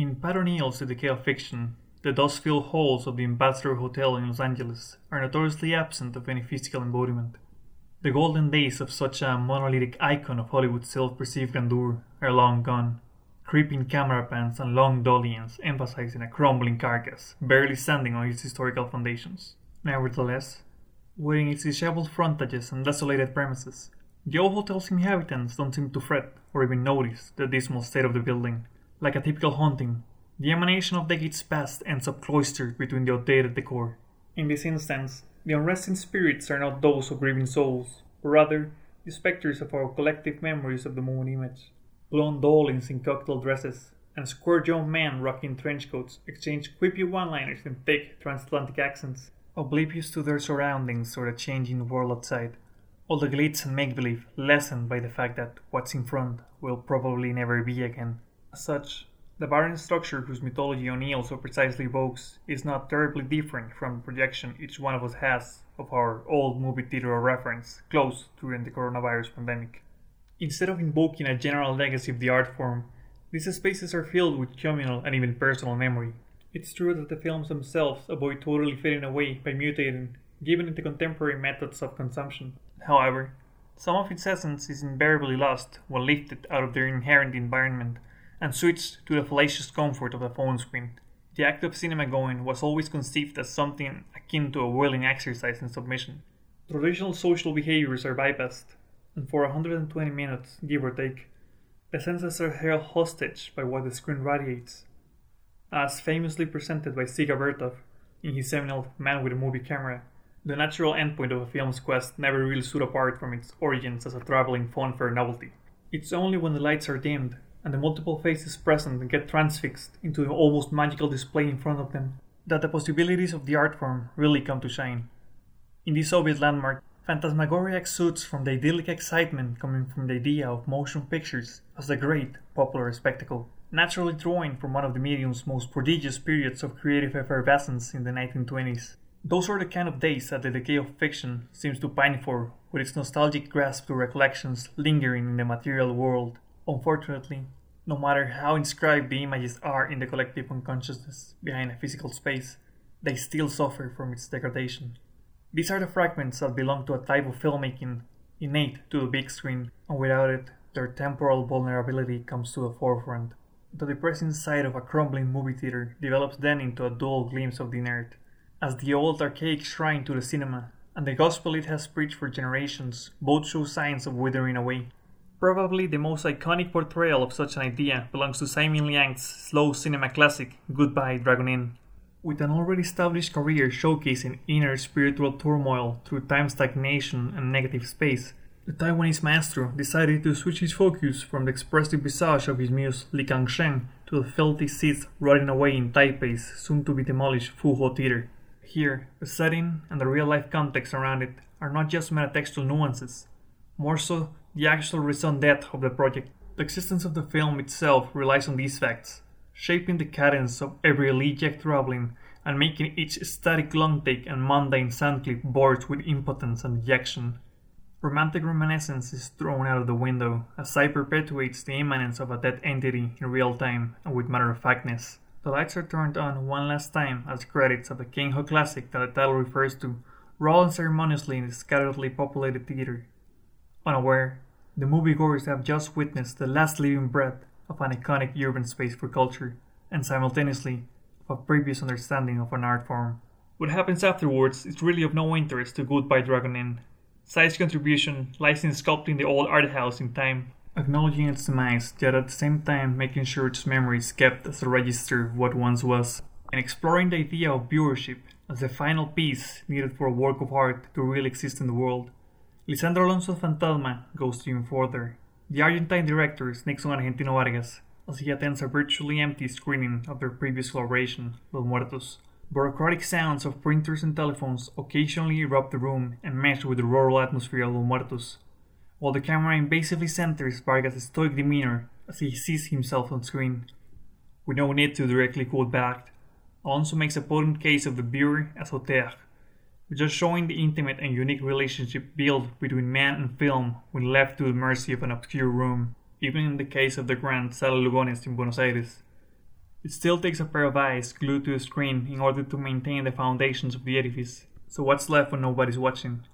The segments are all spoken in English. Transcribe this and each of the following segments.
In Pat The Decay of Fiction, the dust-filled halls of the Ambassador Hotel in Los Angeles are notoriously absent of any physical embodiment. The golden days of such a monolithic icon of Hollywood's self-perceived grandeur are long gone. Creeping camera pans and long dolly-ins emphasizing a crumbling carcass, barely standing on its historical foundations. Nevertheless, wearing its disheveled frontages and desolated premises, the old hotel's inhabitants don't seem to fret or even notice the dismal state of the building. Like a typical haunting, the emanation of decades past ends up cloistered between the outdated decor. In this instance, the unresting spirits are not those of grieving souls, but rather the specters of our collective memories of the moving image. Blonde darlings in cocktail dresses and square jawed men rocking trench coats exchange quippy one liners in thick transatlantic accents, oblivious to their surroundings or the changing world outside. All the glitz and make believe lessened by the fact that what's in front will probably never be again. Such, the barren structure whose mythology O'Neill so precisely evokes is not terribly different from the projection each one of us has of our old movie theater reference closed during the coronavirus pandemic. Instead of invoking a general legacy of the art form, these spaces are filled with communal and even personal memory. It's true that the films themselves avoid totally fading away by mutating, given the contemporary methods of consumption. However, some of its essence is invariably lost when lifted out of their inherent environment and switched to the fallacious comfort of the phone screen. The act of cinema going was always conceived as something akin to a willing exercise in submission. Traditional social behaviors are bypassed, and for 120 minutes, give or take, the senses are held hostage by what the screen radiates. As famously presented by Dziga Vertov in his seminal Man with a Movie Camera, the natural endpoint of a film's quest never really stood apart from its origins as a traveling funfair novelty. It's only when the lights are dimmed and the multiple faces present get transfixed into an almost magical display in front of them, that the possibilities of the art form really come to shine. In this Soviet landmark, phantasmagoria exudes from the idyllic excitement coming from the idea of motion pictures as a great popular spectacle, naturally drawing from one of the medium's most prodigious periods of creative effervescence in the 1920s. Those are the kind of days that the decay of fiction seems to pine for, with its nostalgic grasp to recollections lingering in the material world Unfortunately, no matter how inscribed the images are in the collective unconsciousness behind a physical space, they still suffer from its degradation. These are the fragments that belong to a type of filmmaking innate to the big screen, and without it, their temporal vulnerability comes to the forefront. The depressing sight of a crumbling movie theater develops then into a dull glimpse of the inert, as the old archaic shrine to the cinema and the gospel it has preached for generations both show signs of withering away. Probably the most iconic portrayal of such an idea belongs to Tsai Ming-liang's slow cinema classic, Goodbye Dragon Inn. With an already established career showcasing inner spiritual turmoil through time stagnation and negative space, the Taiwanese maestro decided to switch his focus from the expressive visage of his muse Li Kangsheng to the filthy seats rotting away in Taipei's soon to be demolished Fuho Theater. Here, the setting and the real life context around it are not just metatextual nuances, more so the actual raison d'etre of the project. The existence of the film itself relies on these facts, shaping the cadence of every elegiac traveling and making each static long take and mundane soundclip bored with impotence and dejection. Romantic reminiscence is thrown out of the window as Tsai perpetuates the immanence of a dead entity in real time and with matter of factness. The lights are turned on one last time as credits of the King Hu classic that the title refers to roll unceremoniously in the scatteredly populated theater. Unaware, the moviegoers have just witnessed the last living breath of an iconic urban space for culture, and simultaneously of a previous understanding of an art form. What happens afterwards is really of no interest to Goodbye Dragon Inn. Tsai's contribution lies in sculpting the old art house in time, acknowledging its demise, yet at the same time making sure its memory is kept as a register of what once was, and exploring the idea of viewership as the final piece needed for a work of art to really exist in the world. Lisandro Alonso Fantasma goes even further. The Argentine director is Nixon Argentino Vargas, as he attends a virtually empty screening of their previous collaboration, Los Muertos. Bureaucratic sounds of printers and telephones occasionally erupt the room and mesh with the rural atmosphere of Los Muertos, while the camera invasively centers Vargas' stoic demeanor as he sees himself on screen. With no need to directly quote back, Alonso makes a potent case of the beer as auteur, just showing the intimate and unique relationship built between man and film when left to the mercy of an obscure room, even in the case of the Grand Sala Lugones in Buenos Aires. It still takes a pair of eyes glued to a screen in order to maintain the foundations of the edifice, so what's left when nobody's watching?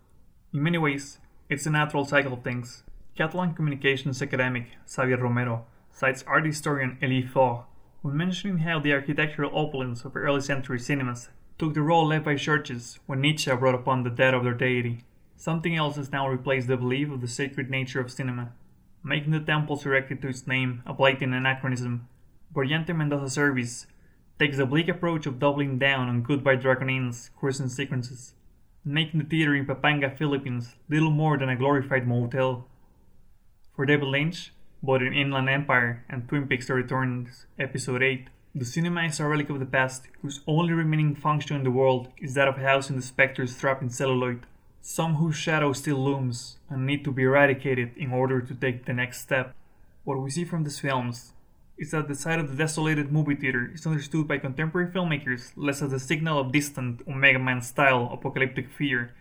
In many ways, it's a natural cycle of things. Catalan communications academic Xavier Romero cites art historian Elie Faure when mentioning how the architectural opulence of early century cinemas took the role left by churches when Nietzsche brought upon the death of their deity. Something else has now replaced the belief of the sacred nature of cinema, making the temples erected to its name a blatant anachronism. Brillante Mendoza Serbis takes the bleak approach of doubling down on Goodbye Dragon Inn's crescent sequences, making the theater in Pampanga, Philippines little more than a glorified motel. For David Lynch, both in Inland Empire and Twin Peaks The Returns, Episode 8, the cinema is a relic of the past whose only remaining function in the world is that of housing the specters trapped in celluloid, some whose shadow still looms and need to be eradicated in order to take the next step. What we see from these films is that the sight of the desolated movie theater is understood by contemporary filmmakers less as a signal of distant Omega Man style apocalyptic fear,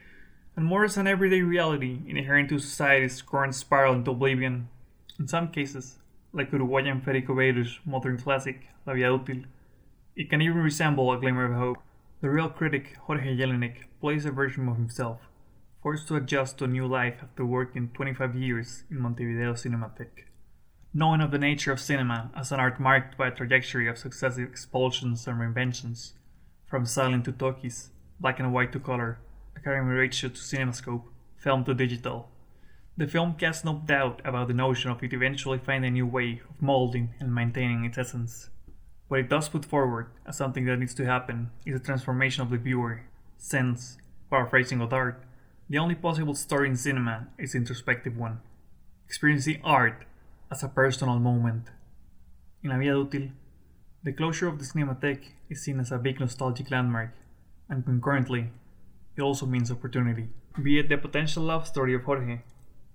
and more as an everyday reality inherent to society's current spiral into oblivion. In some cases, like Uruguayan Federico Veiroj's modern classic, La Vida Útil, it can even resemble a glimmer of hope. The real critic, Jorge Jellinek, plays a version of himself, forced to adjust to a new life after working 25 years in Montevideo Cinematheque. Knowing of the nature of cinema as an art marked by a trajectory of successive expulsions and reinventions, from silent to talkies, black and white to color, Academy ratio to cinemascope, film to digital, the film casts no doubt about the notion of it eventually finding a new way of molding and maintaining its essence. What it does put forward as something that needs to happen is a transformation of the viewer, since, paraphrasing Godard, the only possible story in cinema is introspective one, experiencing art as a personal moment. In La Vida Útil, the closure of the Cinematheque is seen as a big nostalgic landmark, and concurrently, it also means opportunity. Be it the potential love story of Jorge,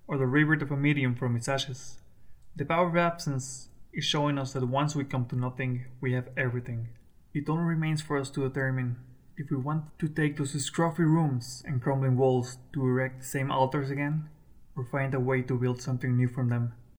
or the rebirth of a medium from its ashes. The power of absence is showing us that once we come to nothing, we have everything. It only remains for us to determine if we want to take those scruffy rooms and crumbling walls to erect the same altars again, or find a way to build something new from them.